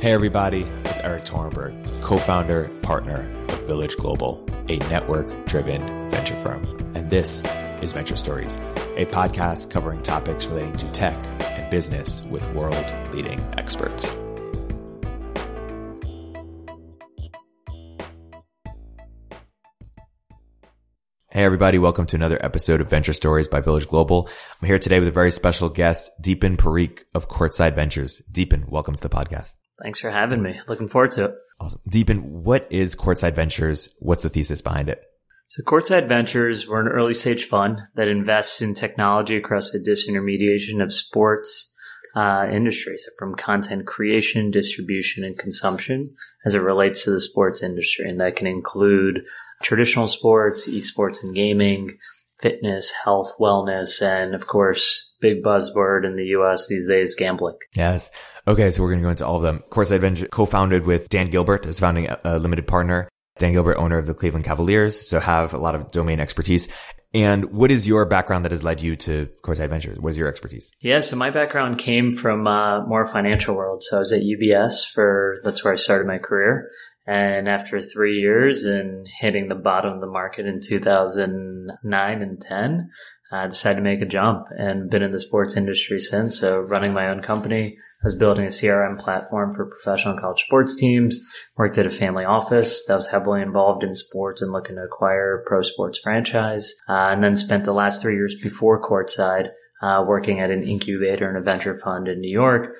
Hey, everybody, it's Erik Torenberg, co founder, partner of Village Global, a network driven venture firm. And this is Venture Stories, a podcast covering topics relating to tech and business with world leading experts. Hey everybody, welcome to another episode of Venture Stories by Village Global. I'm here today with a very special guest, Deepen Parikh of Courtside Ventures. Deepen, welcome to the podcast. Thanks for having me. Looking forward to it. Awesome. Deepen, what is Courtside Ventures? What's the thesis behind it? So Courtside Ventures, we're an early stage fund that invests in technology across the disintermediation of sports uh, industries, from content creation, distribution, and consumption as it relates to the sports industry. And that can include traditional sports, esports and gaming, fitness, health, wellness, and of course, big buzzword in the US these days, gambling. Yes. Okay. So we're going to go into all of them. Courtside Venture co-founded with Dan Gilbert as founding a limited partner. Dan Gilbert, owner of the Cleveland Cavaliers. So have a lot of domain expertise. And what is your background that has led you to Courtside Ventures? What is your expertise? Yeah, so my background came from uh, more financial world. So I was at UBS for that's where I started my career. And after three years and hitting the bottom of the market in 2009 and 10, I decided to make a jump and been in the sports industry since. So running my own company, I was building a CRM platform for professional college sports teams, worked at a family office that was heavily involved in sports and looking to acquire a pro sports franchise. Uh, and then spent the last three years before courtside, uh, working at an incubator and a venture fund in New York.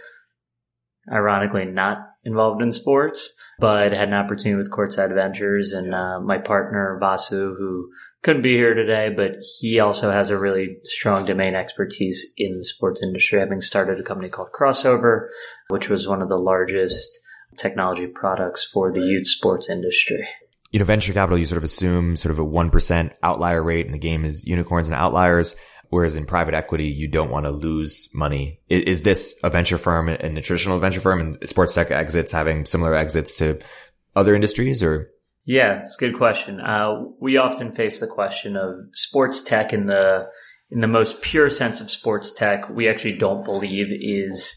Ironically, not involved in sports, but had an opportunity with Courtside Ventures and uh, my partner Vasu, who couldn't be here today, but he also has a really strong domain expertise in the sports industry, having started a company called Crossover, which was one of the largest technology products for the youth sports industry. You know, venture capital, you sort of assume sort of a 1% outlier rate and the game is unicorns and outliers. Whereas in private equity, you don't want to lose money. Is, is this a venture firm a traditional venture firm and sports tech exits having similar exits to other industries or? Yeah, it's a good question. Uh, we often face the question of sports tech in the, in the most pure sense of sports tech, we actually don't believe is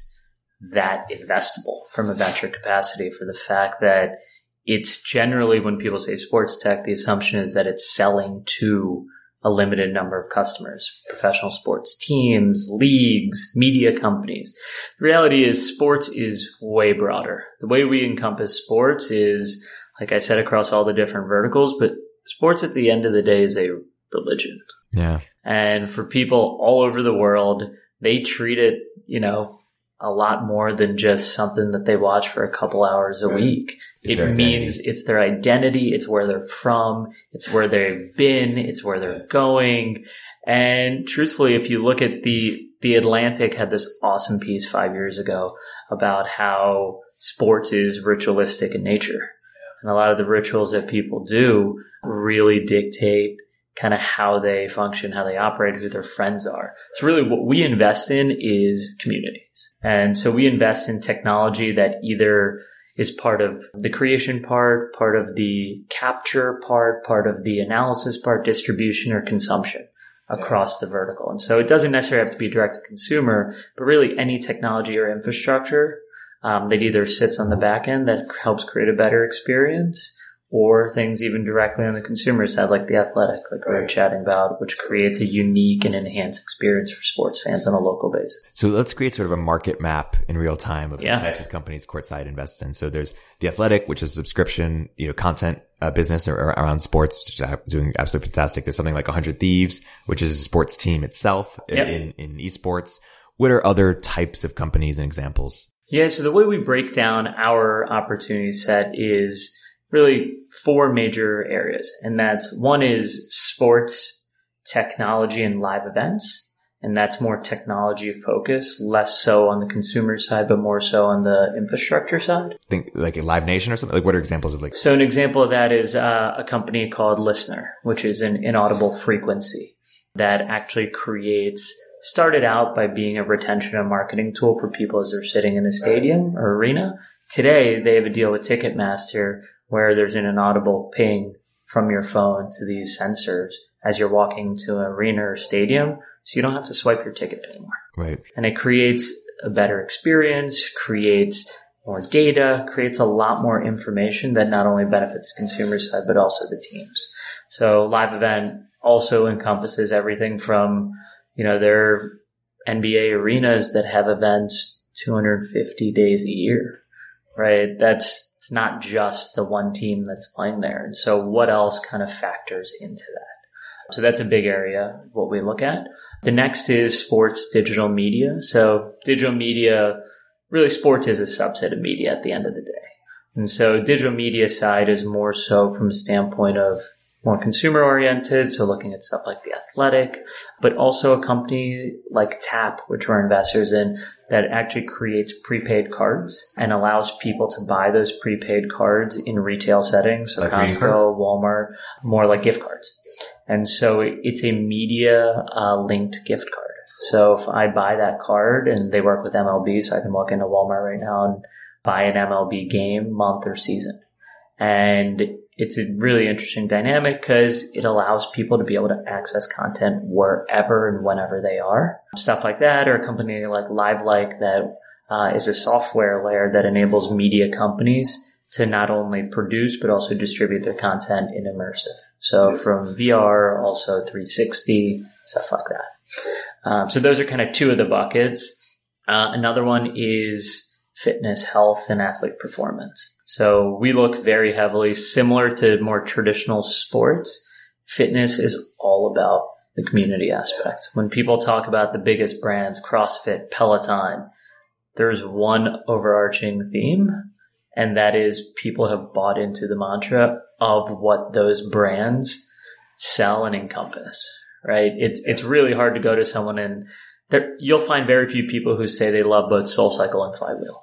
that investable from a venture capacity for the fact that it's generally when people say sports tech, the assumption is that it's selling to a limited number of customers, professional sports teams, leagues, media companies. The reality is sports is way broader. The way we encompass sports is, like I said, across all the different verticals, but sports at the end of the day is a religion. Yeah. And for people all over the world, they treat it, you know, a lot more than just something that they watch for a couple hours a right. week. It's it means identity. it's their identity. It's where they're from. It's where they've been. It's where they're going. And truthfully, if you look at the, the Atlantic had this awesome piece five years ago about how sports is ritualistic in nature. And a lot of the rituals that people do really dictate kind of how they function, how they operate, who their friends are. So really what we invest in is communities. And so we invest in technology that either is part of the creation part, part of the capture part, part of the analysis part, distribution or consumption across the vertical. And so it doesn't necessarily have to be direct to consumer, but really any technology or infrastructure um, that either sits on the back end that helps create a better experience or things even directly on the consumer side, like the athletic, like we were chatting about, which creates a unique and enhanced experience for sports fans on a local basis. So let's create sort of a market map in real time of yeah. the types of companies Courtside invests in. So there's the athletic, which is a subscription, you know, content uh, business or, or around sports, which is doing absolutely fantastic. There's something like 100 Thieves, which is a sports team itself yep. in, in esports. What are other types of companies and examples? Yeah. So the way we break down our opportunity set is really four major areas. And that's one is sports, technology, and live events. And that's more technology focused, less so on the consumer side, but more so on the infrastructure side. Think like a Live Nation or something. Like, what are examples of like? So, an example of that is uh, a company called LISNR, which is an inaudible frequency that actually creates. Started out by being a retention and marketing tool for people as they're sitting in a stadium or arena. Today, they have a deal with Ticketmaster where there's an inaudible ping from your phone to these sensors as you're walking to an arena or stadium. So you don't have to swipe your ticket anymore. Right. And it creates a better experience, creates more data, creates a lot more information that not only benefits the consumer side, but also the teams. So live event also encompasses everything from, you know, their NBA arenas that have events 250 days a year, right? That's it's not just the one team that's playing there. And so what else kind of factors into that? So that's a big area of what we look at. The next is sports digital media. So digital media, really sports is a subset of media at the end of the day. And so digital media side is more so from a standpoint of more consumer oriented. So looking at stuff like the athletic, but also a company like Tap, which we're investors in that actually creates prepaid cards and allows people to buy those prepaid cards in retail settings. So like Costco, Walmart, more like gift cards. And so it's a media uh, linked gift card. So if I buy that card and they work with MLB, so I can walk into Walmart right now and buy an MLB game, month, or season. And it's a really interesting dynamic because it allows people to be able to access content wherever and whenever they are. Stuff like that, or a company like LiveLike that uh, is a software layer that enables media companies to not only produce but also distribute their content in immersive. So from VR, also 360, stuff like that. Um, so those are kind of two of the buckets. Uh, another one is fitness, health, and athlete performance. So we look very heavily similar to more traditional sports. Fitness is all about the community aspect. When people talk about the biggest brands, CrossFit, Peloton, there's one overarching theme, and that is people have bought into the mantra of what those brands sell and encompass, right? It's, it's really hard to go to someone and there, you'll find very few people who say they love both SoulCycle and Flywheel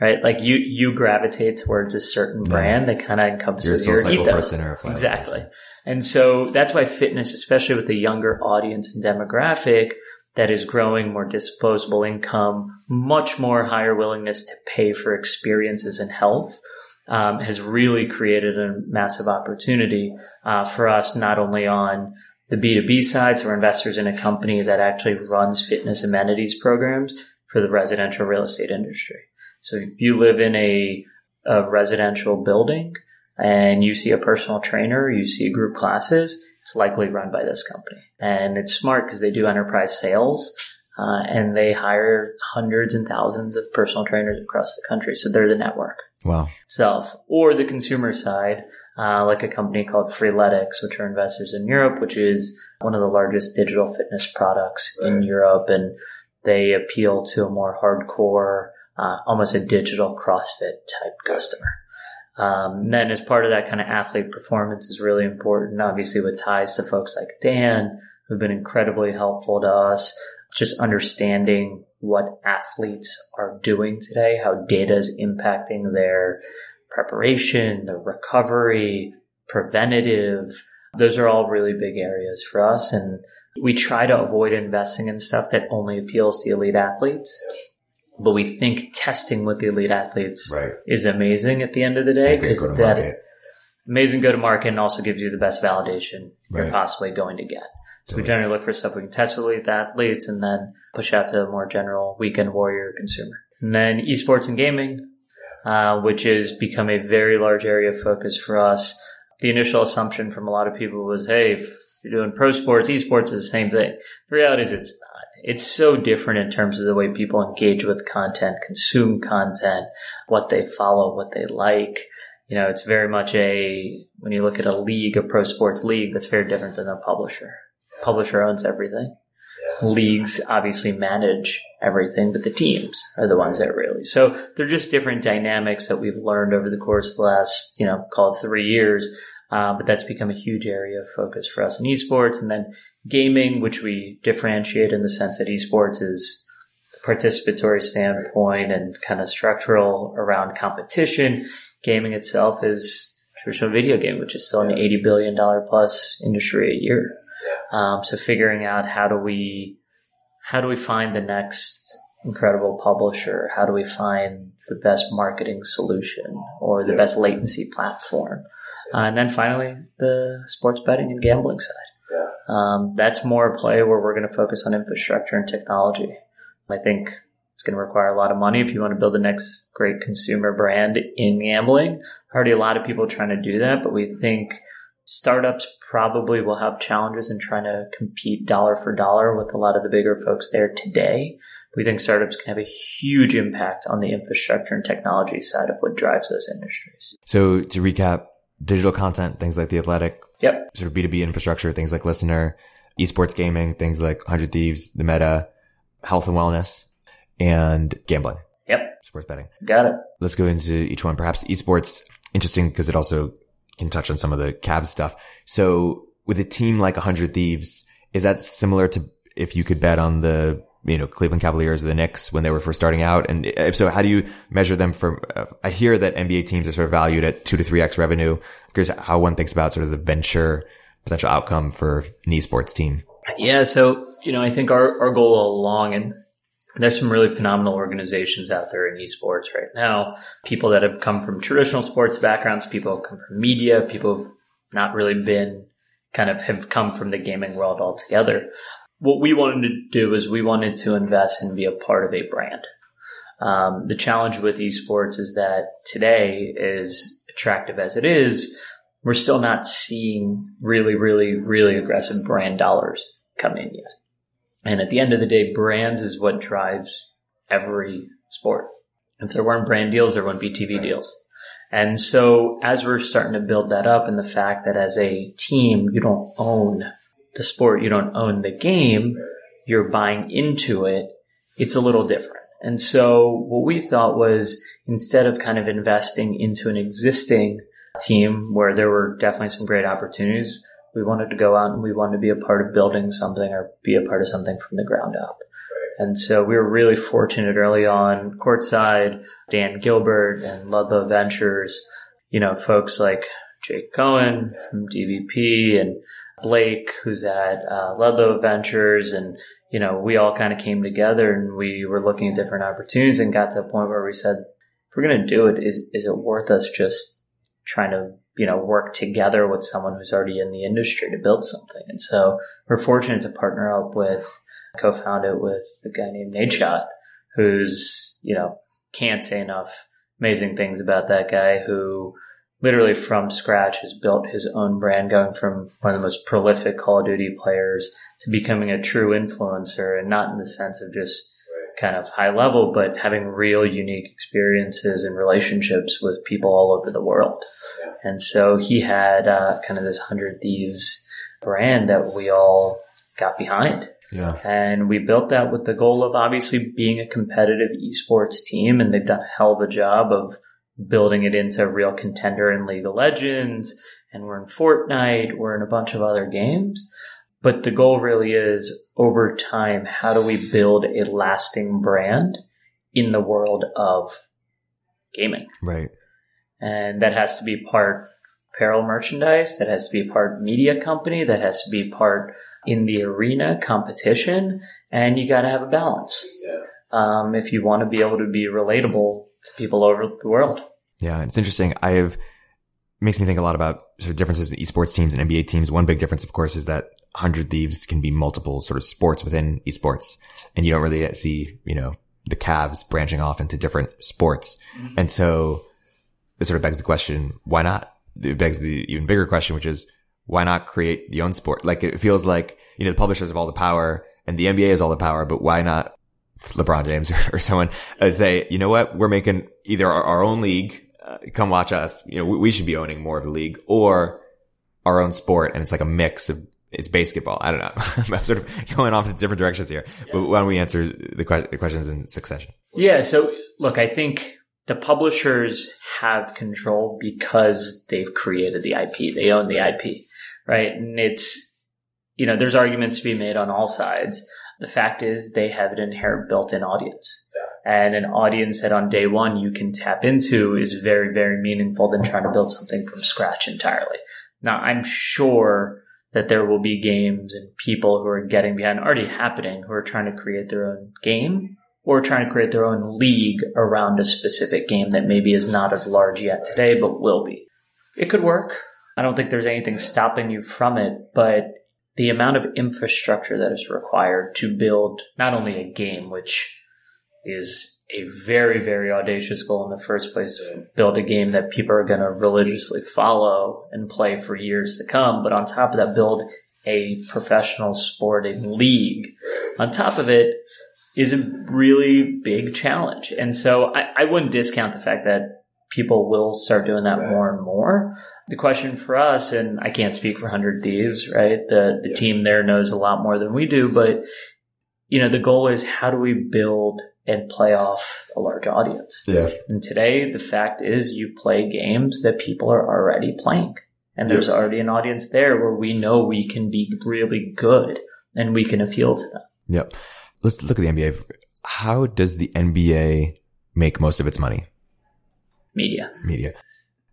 right? Like you you gravitate towards a certain brand that kind of encompasses You're your ethos. exactly. And so that's why fitness, especially with the younger audience and demographic that is growing more disposable income, much more higher willingness to pay for experiences in health, um, has really created a massive opportunity uh, for us, not only on the B2B side, so we're investors in a company that actually runs fitness amenities programs for the residential real estate industry. So if you live in a, a residential building and you see a personal trainer, you see group classes, it's likely run by this company. And it's smart because they do enterprise sales uh, and they hire hundreds and thousands of personal trainers across the country. So they're the network. Wow. Self. Or the consumer side, uh, like a company called Freeletics, which are investors in Europe, which is one of the largest digital fitness products right. in Europe. And they appeal to a more hardcore uh, almost a digital CrossFit type customer. Um, then as part of that kind of athlete performance is really important, obviously with ties to folks like Dan, who've been incredibly helpful to us, just understanding what athletes are doing today, how data is impacting their preparation, their recovery, preventative. Those are all really big areas for us. And we try to avoid investing in stuff that only appeals to elite athletes but we think testing with the elite athletes right. is amazing at the end of the day because that amazing go to market and also gives you the best validation right. you're possibly going to get. So we generally look for stuff we can test with elite athletes and then push out to a more general weekend warrior consumer. And then esports and gaming, uh, which has become a very large area of focus for us. The initial assumption from a lot of people was, hey, if you're doing pro sports, esports is the same thing. The reality is it's it's so different in terms of the way people engage with content, consume content, what they follow, what they like. You know, it's very much a, when you look at a league, a pro sports league, that's very different than a publisher. Publisher owns everything. Leagues obviously manage everything, but the teams are the ones that really. So they're just different dynamics that we've learned over the course of the last, you know, call it three years. Uh, but that's become a huge area of focus for us in esports. And then gaming, which we differentiate in the sense that esports is participatory standpoint and kind of structural around competition. Gaming itself is traditional video game, which is still an $80 billion plus industry a year. Um, so figuring out how do we, how do we find the next incredible publisher? How do we find the best marketing solution or the best latency platform? Uh, and then finally, the sports betting and gambling side. Um, that's more a play where we're going to focus on infrastructure and technology. I think It's going to require a lot of money if you want to build the next great consumer brand in gambling. Already a lot of people trying to do that, but we think startups probably will have challenges in trying to compete dollar for dollar with a lot of the bigger folks there today. We think startups can have a huge impact on the infrastructure and technology side of what drives those industries. So to recap, digital content, things like The Athletic, yep. sort of B2B infrastructure, things like LISNR, esports gaming, things like 100 Thieves, the meta, health and wellness, and gambling. Yep. Sports betting. Got it. Let's go into each one. Perhaps esports, interesting because it also can touch on some of the Cavs stuff. So with a team like 100 Thieves, is that similar to if you could bet on the you know, Cleveland Cavaliers or the Knicks when they were first starting out? And if so, how do you measure them from, uh, I hear that NBA teams are sort of valued at two to three X revenue. Curious how one thinks about sort of the venture potential outcome for an esports team. Yeah. So, you know, I think our, our goal all along, and there's some really phenomenal organizations out there in esports right now. People that have come from traditional sports backgrounds, people have come from media, people have not really been kind of have come from the gaming world altogether what we wanted to do is we wanted to invest and be a part of a brand. Um, the challenge with esports is that today, as attractive as it is, we're still not seeing really, really, really aggressive brand dollars come in yet. And at the end of the day, brands is what drives every sport. If there weren't brand deals, there wouldn't be TV deals. And so as we're starting to build that up and the fact that as a team, you don't own the sport, you don't own the game, you're buying into it, it's a little different. And so what we thought was instead of kind of investing into an existing team where there were definitely some great opportunities, we wanted to go out and we wanted to be a part of building something or be a part of something from the ground up. And so we were really fortunate early on, courtside, Dan Gilbert and Ludlow Ventures, you know, folks like Jake Cohen from DVP and Blake, who's at uh, Ludlow Ventures, and you know, we all kind of came together and we were looking at different opportunities and got to a point where we said, if we're going to do it, is is it worth us just trying to you know work together with someone who's already in the industry to build something? And so we're fortunate to partner up with, co-found it with a guy named Nadeshot, who's you know can't say enough amazing things about that guy who literally from scratch has built his own brand, going from one of the most prolific Call of Duty players to becoming a true influencer and not in the sense of just kind of high level, but having real unique experiences and relationships with people all over the world. Yeah. And so he had uh, kind of this Hundred Thieves brand that we all got behind. Yeah. And we built that with the goal of obviously being a competitive esports team, and they've done a hell of a job of building it into a real contender in League of Legends, and we're in Fortnite, we're in a bunch of other games. But the goal really is over time, how do we build a lasting brand in the world of gaming? Right. And that has to be part apparel merchandise, that has to be part media company, that has to be part in the arena competition, and you got to have a balance. Yeah. Um, if you want to be able to be relatable to people over the world. Yeah, it's interesting. I have makes me think a lot about sort of differences in esports teams and NBA teams. One big difference, of course, is that Hundred Thieves can be multiple sort of sports within esports, and you don't really see, you know, the Cavs branching off into different sports. Mm-hmm. And so it sort of begs the question, why not? It begs the even bigger question, which is why not create the own sport? Like it feels like, you know, the publishers have all the power and the NBA has all the power, but why not LeBron James or, or someone uh, say, you know what, we're making either our, our own league, uh, come watch us. You know, we, we, should be owning more of the league or our own sport. And it's like a mix of, it's basketball. I don't know. I'm sort of going off in different directions here, yeah. but why don't we answer the, que- the questions in succession? Yeah. So look, I think the publishers have control because they've created the IP. They own the IP, right? And it's, you know, there's arguments to be made on all sides. The fact is they have an inherent built-in audience. Yeah. And an audience that on day one you can tap into is very, very meaningful than trying to build something from scratch entirely. Now, I'm sure that there will be games and people who are getting behind already happening who are trying to create their own game or trying to create their own league around a specific game that maybe is not as large yet today, but will be. It could work. I don't think there's anything stopping you from it, but the amount of infrastructure that is required to build not only a game, which is a very, very audacious goal in the first place to build a game that people are going to religiously follow and play for years to come. But on top of that, build a professional sporting league. On top of it is a really big challenge. And so I, I wouldn't discount the fact that people will start doing that more and more. The question for us, and I can't speak for 100 Thieves, right? The, the yeah. team there knows a lot more than we do, but you know, the goal is how do we build and play off a large audience? Yeah. And today, the fact is you play games that people are already playing. And there's already an audience there where we know we can be really good and we can appeal to them. Yep. Let's look at the NBA. How does the NBA make most of its money? Media. Media.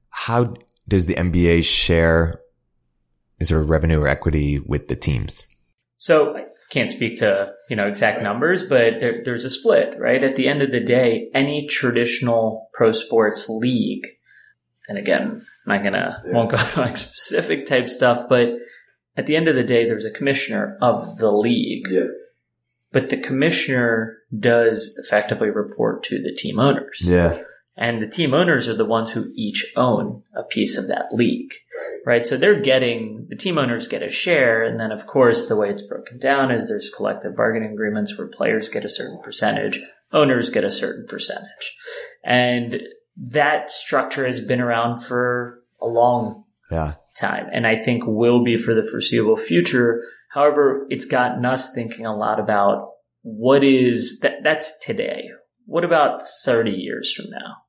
How does the NBA share is there revenue or equity with the teams? So I can't speak to, you know, exact numbers, but there, there's a split, right? At the end of the day, any traditional pro sports league, and again, I'm not gonna, yeah. won't go into like specific type stuff, but at the end of the day, there's a commissioner of the league. Yeah. But the commissioner does effectively report to the team owners. Yeah. And the team owners are the ones who each own a piece of that league, right? So they're getting, the team owners get a share. And then, of course, the way it's broken down is there's collective bargaining agreements where players get a certain percentage, owners get a certain percentage. And that structure has been around for a long yeah. time. And I think will be for the foreseeable future. However, it's gotten us thinking a lot about what is that, that's today. What about 30 years from now?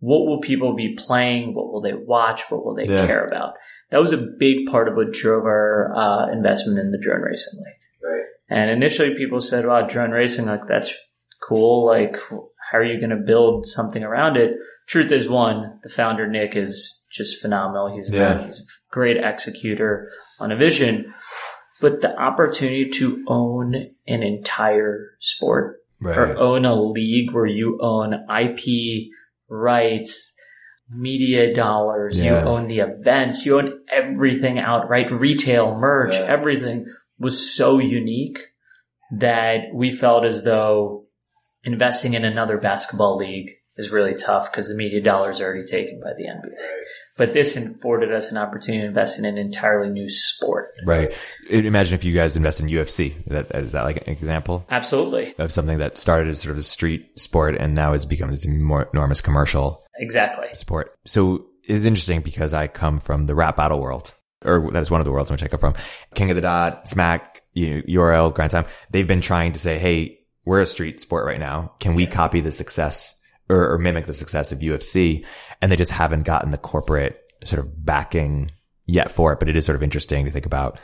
What will people be playing? What will they watch? What will they yeah. care about? That was a big part of what drove our uh, investment in the drone racing league. Right. And initially, people said, "Wow, drone racing, like that's cool. Like, how are you going to build something around it?" Truth is, one, the founder Nick is just phenomenal. He's, yeah. he's a great executor on a vision, but the opportunity to own an entire sport right. or own a league where you own IP rights, media dollars, yeah. you own the events, you own everything outright, retail, merch, yeah. everything was so unique that we felt as though investing in another basketball league is really tough because the media dollars are already taken by the NBA. But this afforded us an opportunity to invest in an entirely new sport. Right. Imagine if you guys invest in UFC. That, is that like an example? Absolutely. Of something that started as sort of a street sport and now has become this more enormous commercial exactly sport. So it's interesting because I come from the rap battle world or that's one of the worlds in which I come from. King of the Dot, Smack, you know, URL, Grind Time. They've been trying to say, Hey, we're a street sport right now. Can we copy the success or, or mimic the success of UFC. And they just haven't gotten the corporate sort of backing yet for it. But it is sort of interesting to think about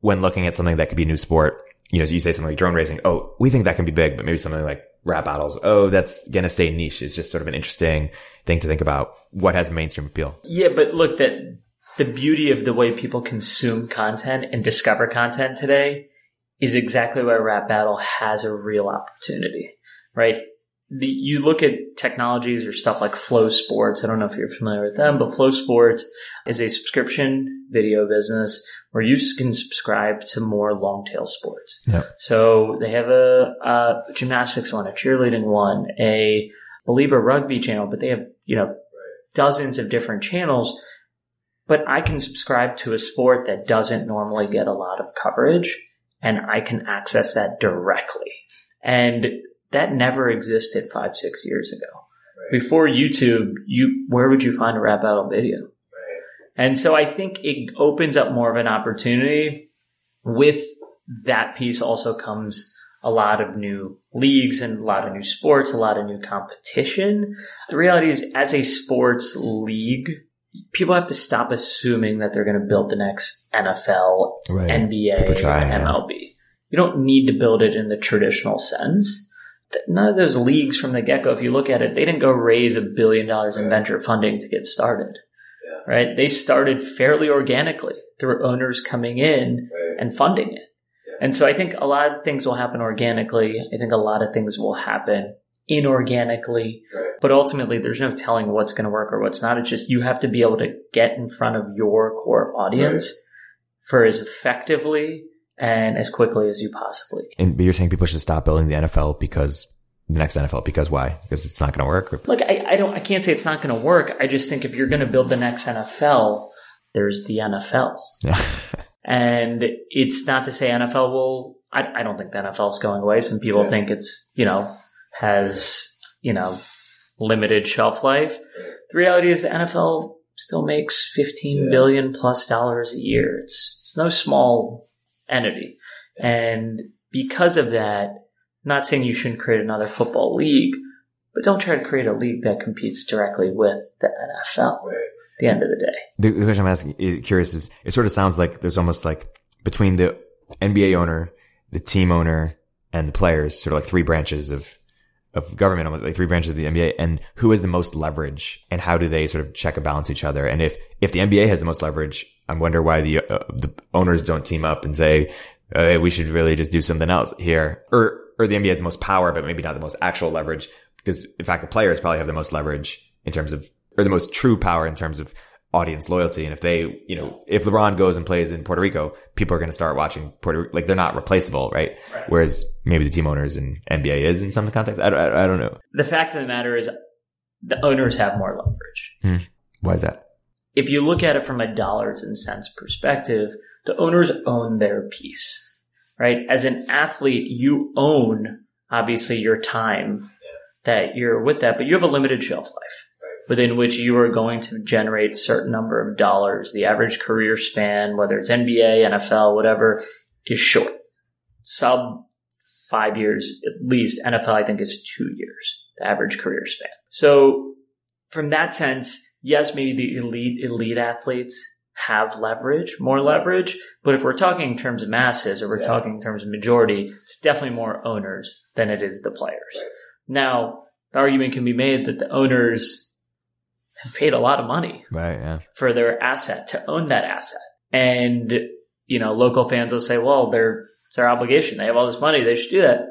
when looking at something that could be a new sport. You know, so you say something like drone racing. Oh, we think that can be big, but maybe something like rap battles. Oh, that's going to stay niche. It's just sort of an interesting thing to think about what has mainstream appeal. Yeah. But look, that the beauty of the way people consume content and discover content today is exactly why rap battle has a real opportunity, right? The, you look at technologies or stuff like FloSports. I don't know if you're familiar with them, but FloSports is a subscription video business where you can subscribe to more long tail sports. Yeah. So they have a, a, gymnastics one, a cheerleading one, a believer rugby channel, but they have, you know, dozens of different channels. But I can subscribe to a sport that doesn't normally get a lot of coverage and I can access that directly. And that never existed five, six years ago. Right. Before YouTube, you where would you find a rap battle video? Right. And so I think it opens up more of an opportunity. With that piece also comes a lot of new leagues and a lot of new sports, a lot of new competition. The reality is, as a sports league, people have to stop assuming that they're going to build the next NFL, right. NBA, try, MLB. Yeah. You don't need to build it in the traditional sense none of those leagues from the get go, if you look at it, they didn't go raise a billion dollars in venture funding to get started. Yeah. Right? They started fairly organically through owners coming in right. and funding it. Yeah. And so I think a lot of things will happen organically. I think a lot of things will happen inorganically. Right. But ultimately, there's no telling what's going to work or what's not. It's just you have to be able to get in front of your core audience right. for as effectively and as quickly as you possibly can. And you're saying people should stop building the NFL because the next NFL because why? Because it's not going to work. Look, I, I don't, I can't say it's not going to work. I just think if you're going to build the next NFL, there's the NFL. Yeah. and it's not to say NFL will, I, I don't think the NFL is going away. Some people yeah. think it's, you know, has, you know, limited shelf life. The reality is the NFL still makes fifteen yeah. billion plus dollars a year. It's, it's no small entity. And because of that, not saying you shouldn't create another football league, but don't try to create a league that competes directly with the NFL. Right. At the end of the day, the, the question I'm asking, eh, curious, is it sort of sounds like there's almost like between the NBA owner, the team owner, and the players, sort of like three branches of of government, almost like three branches of the NBA, and who has the most leverage, and how do they sort of check and balance each other? And if if the NBA has the most leverage, I wonder why the uh, the owners don't team up and say uh, we should really just do something else here, or or the NBA has the most power, but maybe not the most actual leverage. Because in fact, the players probably have the most leverage in terms of, or the most true power in terms of audience loyalty. And if they, you know, if LeBron goes and plays in Puerto Rico, people are going to start watching Puerto Rico. Like they're not replaceable, right? right? Whereas maybe the team owners in NBA is in some context. I don't, I, I don't know. The fact of the matter is the owners have more leverage. Hmm. Why is that? If you look at it from a dollars and cents perspective, the owners own their piece right? As an athlete, you own obviously your time that you're with that, but you have a limited shelf life within which you are going to generate certain number of dollars. The average career span, whether it's NBA, NFL, whatever, is short. Sub five years at least. NFL, I think, is two years, the average career span. So from that sense, yes, maybe the elite, elite athletes have leverage, more leverage. But if we're talking in terms of masses or we're yeah. talking in terms of majority, it's definitely more owners than it is the players. Right. Now, the argument can be made that the owners have paid a lot of money right, yeah. for their asset to own that asset. And, you know, local fans will say, well, they're, it's their obligation. They have all this money. They should do that.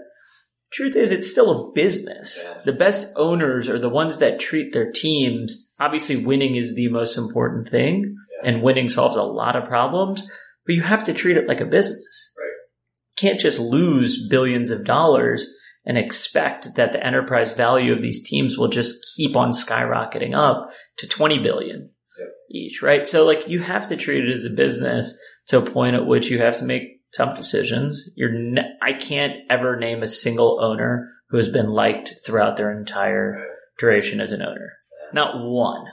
Truth is, it's still a business. Yeah. The best owners are the ones that treat their teams. Obviously, winning is the most important thing, yeah. and winning solves a lot of problems, but you have to treat it like a business. Right. You can't just lose billions of dollars and expect that the enterprise value of these teams will just keep on skyrocketing up to 20 billion yeah. each, right? So like you have to treat it as a business to a point at which you have to make tough decisions. You're ne- I can't ever name a single owner who has been liked throughout their entire duration as an owner. Not one.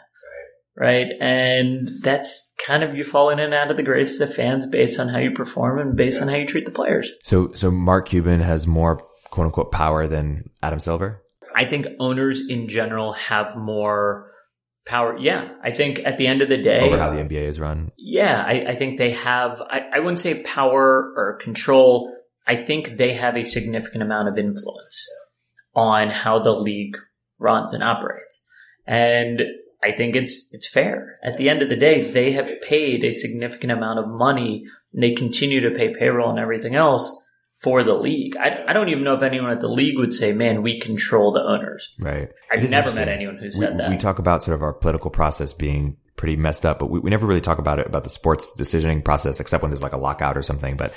Right. And that's kind of you fall in and out of the grace of the fans based on how you perform and based yeah. on how you treat the players. So, so Mark Cuban has more quote unquote power than Adam Silver? I think owners in general have more power. Yeah, I think at the end of the day, over how the NBA is run. Yeah, I, I think they have. I, I, wouldn't say power or control. I think they have a significant amount of influence on how the league runs and operates, and I think it's it's fair. At the end of the day, they have paid a significant amount of money, and they continue to pay payroll and everything else for the league. I, I don't even know if anyone at the league would say, man, we control the owners. Right. I've never met anyone who said we, that. We talk about sort of our political process being pretty messed up, but we, we never really talk about it, about the sports decisioning process, except when there's like a lockout or something. But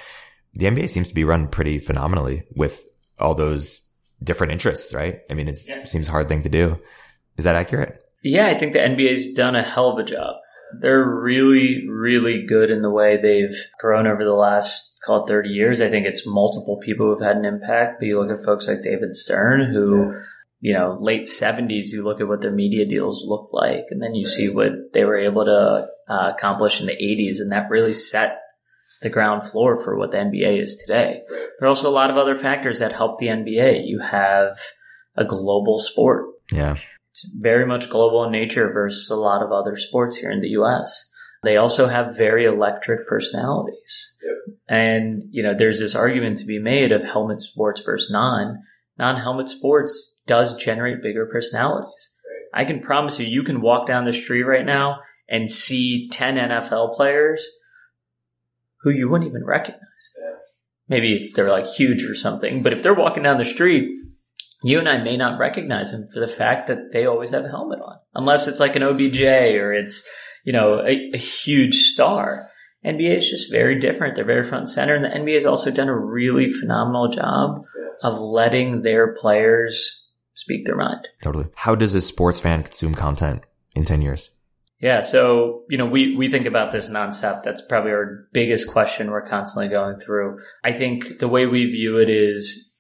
the NBA seems to be run pretty phenomenally with all those different interests, right? I mean, it yeah. seems a hard thing to do. Is that accurate? Yeah, I think the NBA's done a hell of a job. They're really, really good in the way they've grown over the last call it 30 years. I think it's multiple people who've had an impact. But you look at folks like David Stern, who, you know, late 70s, you look at what their media deals looked like, and then you see what they were able to uh, accomplish in the 80s, and that really set the ground floor for what the NBA is today. There are also a lot of other factors that help the NBA. You have a global sport. Yeah. It's very much global in nature versus a lot of other sports here in the US. They also have very electric personalities. Yep. And, you know, there's this argument to be made of helmet sports versus non. Non helmet sports does generate bigger personalities. Right. I can promise you, you can walk down the street right now and see 10 NFL players who you wouldn't even recognize. Yeah. Maybe they're like huge or something, but if they're walking down the street, you and I may not recognize them for the fact that they always have a helmet on, unless it's like an OBJ or it's, you know, a, a huge star. NBA is just very different. They're very front and center. And the NBA has also done a really phenomenal job of letting their players speak their mind. Totally. How does a sports fan consume content in 10 years? Yeah. So, you know, we, we think about this nonstop. That's probably our biggest question we're constantly going through. I think the way we view it is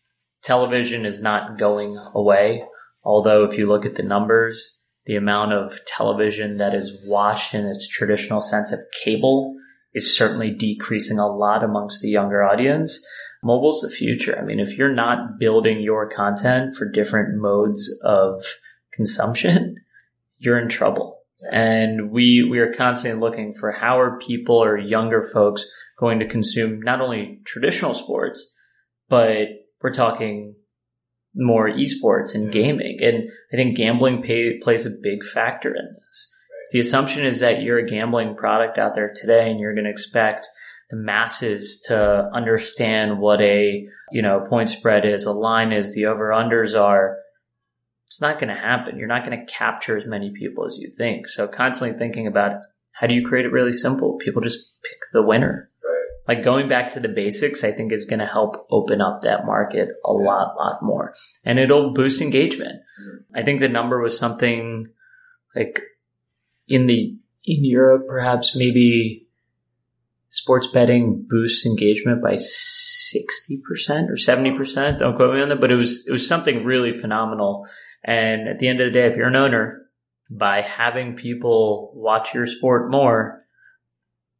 television is not going away. Although if you look at the numbers, the amount of television that is watched in its traditional sense of cable is certainly decreasing a lot amongst the younger audience. Mobile's the future. I mean, if you're not building your content for different modes of consumption, you're in trouble. And we, we are constantly looking for how are people or younger folks going to consume not only traditional sports, but we're talking more esports and mm-hmm. gaming. And I think gambling pay, plays a big factor in this. The assumption is that you're a gambling product out there today and you're going to expect the masses to understand what a, you know, point spread is, a line is, the over unders are it's not going to happen. You're not going to capture as many people as you think. So constantly thinking about how do you create it really simple? People just pick the winner. Like going back to the basics, I think is going to help open up that market a lot, lot more. And it'll boost engagement. Mm-hmm. I think the number was something like in the, in Europe, perhaps maybe sports betting boosts engagement by 60% or 70%. Don't quote me on that, but it was, it was something really phenomenal. And at the end of the day, if you're an owner, by having people watch your sport more,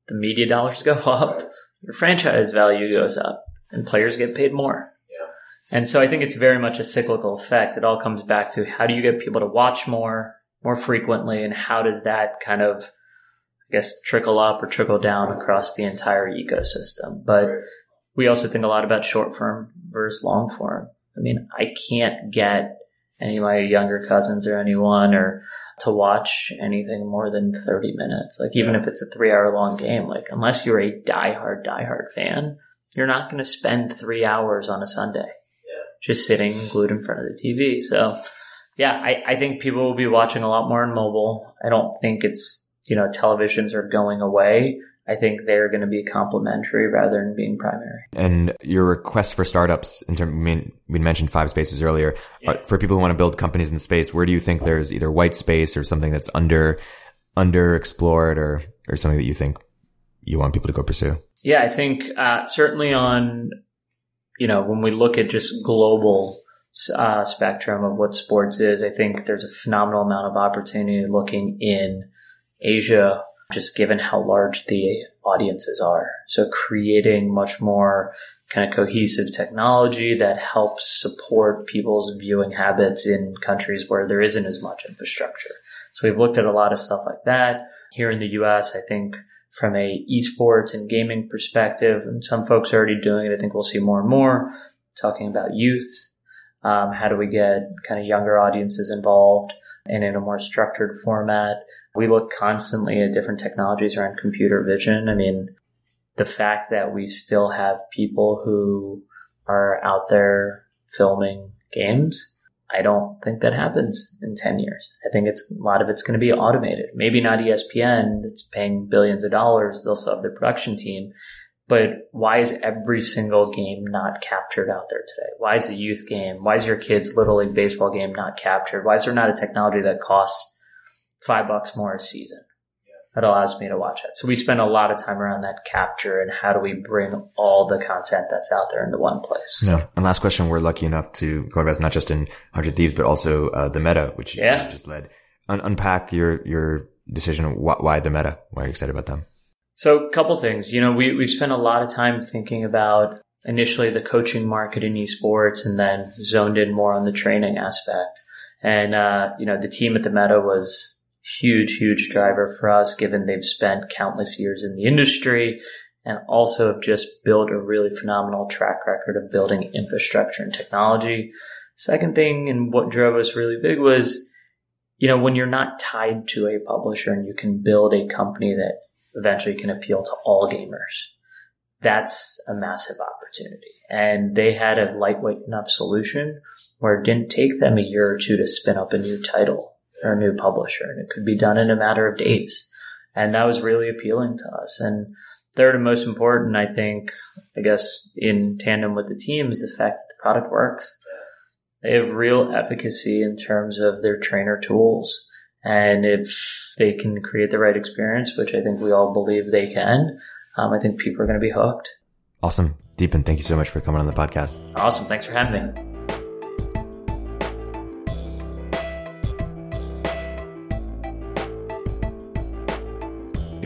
the media dollars go up, your franchise value goes up, and players get paid more. Yeah. And so I think it's very much a cyclical effect. It all comes back to how do you get people to watch more, more frequently, and how does that kind of, I guess, trickle up or trickle down across the entire ecosystem. But we also think a lot about short form versus long form. I mean, I can't get any of my younger cousins or anyone or to watch anything more than 30 minutes. Like even yeah. if it's a three hour long game, like unless you're a diehard, diehard fan, you're not going to spend three hours on a Sunday yeah. just sitting glued in front of the TV. So yeah, I, I think people will be watching a lot more on mobile. I don't think it's, you know, televisions are going away. I think they're going to be complementary rather than being primary. And your request for startups in terms, we mentioned five spaces earlier. Yeah. Uh, for people who want to build companies in the space, where do you think there's either white space or something that's under, underexplored or, or something that you think you want people to go pursue? Yeah, I think, uh, certainly on, you know, when we look at just global, uh, spectrum of what sports is, I think there's a phenomenal amount of opportunity looking in Asia just given how large the audiences are. So creating much more kind of cohesive technology that helps support people's viewing habits in countries where there isn't as much infrastructure. So we've looked at a lot of stuff like that. Here in the US, I think from a esports and gaming perspective, and some folks are already doing it. I think we'll see more and more talking about youth. Um, how do we get kind of younger audiences involved and in a more structured format? We look constantly at different technologies around computer vision. I mean, the fact that we still have people who are out there filming games, I don't think that happens in 10 years. I think it's a lot of it's going to be automated. Maybe not ESPN, it's paying billions of dollars. They'll still have their production team. But why is every single game not captured out there today? Why is the youth game? Why is your kid's little league baseball game not captured? Why is there not a technology that costs five bucks more a season. That allows me to watch it. So we spend a lot of time around that capture and how do we bring all the content that's out there into one place. Yeah. And last question, we're lucky enough to go invest not just in 100 Thieves, but also uh, the meta, which yeah. you just led. Un- unpack your, your decision. Why, why the meta? Why are you excited about them? So a couple things, you know, we, we spent a lot of time thinking about initially the coaching market in esports and then zoned in more on the training aspect. And, uh, you know, the team at the meta was huge, huge driver for us, given they've spent countless years in the industry and also have just built a really phenomenal track record of building infrastructure and technology. Second thing, and what drove us really big was, you know, when you're not tied to a publisher and you can build a company that eventually can appeal to all gamers, that's a massive opportunity. And they had a lightweight enough solution where it didn't take them a year or two to spin up a new title or a new publisher and it could be done in a matter of days. And that was really appealing to us. And third and most important, I think, I guess, in tandem with the team is the fact that the product works. They have real efficacy in terms of their trainer tools. And if they can create the right experience, which I think we all believe they can, um, I think people are going to be hooked. Awesome. Deepen, thank you so much for coming on the podcast. Awesome. Thanks for having me.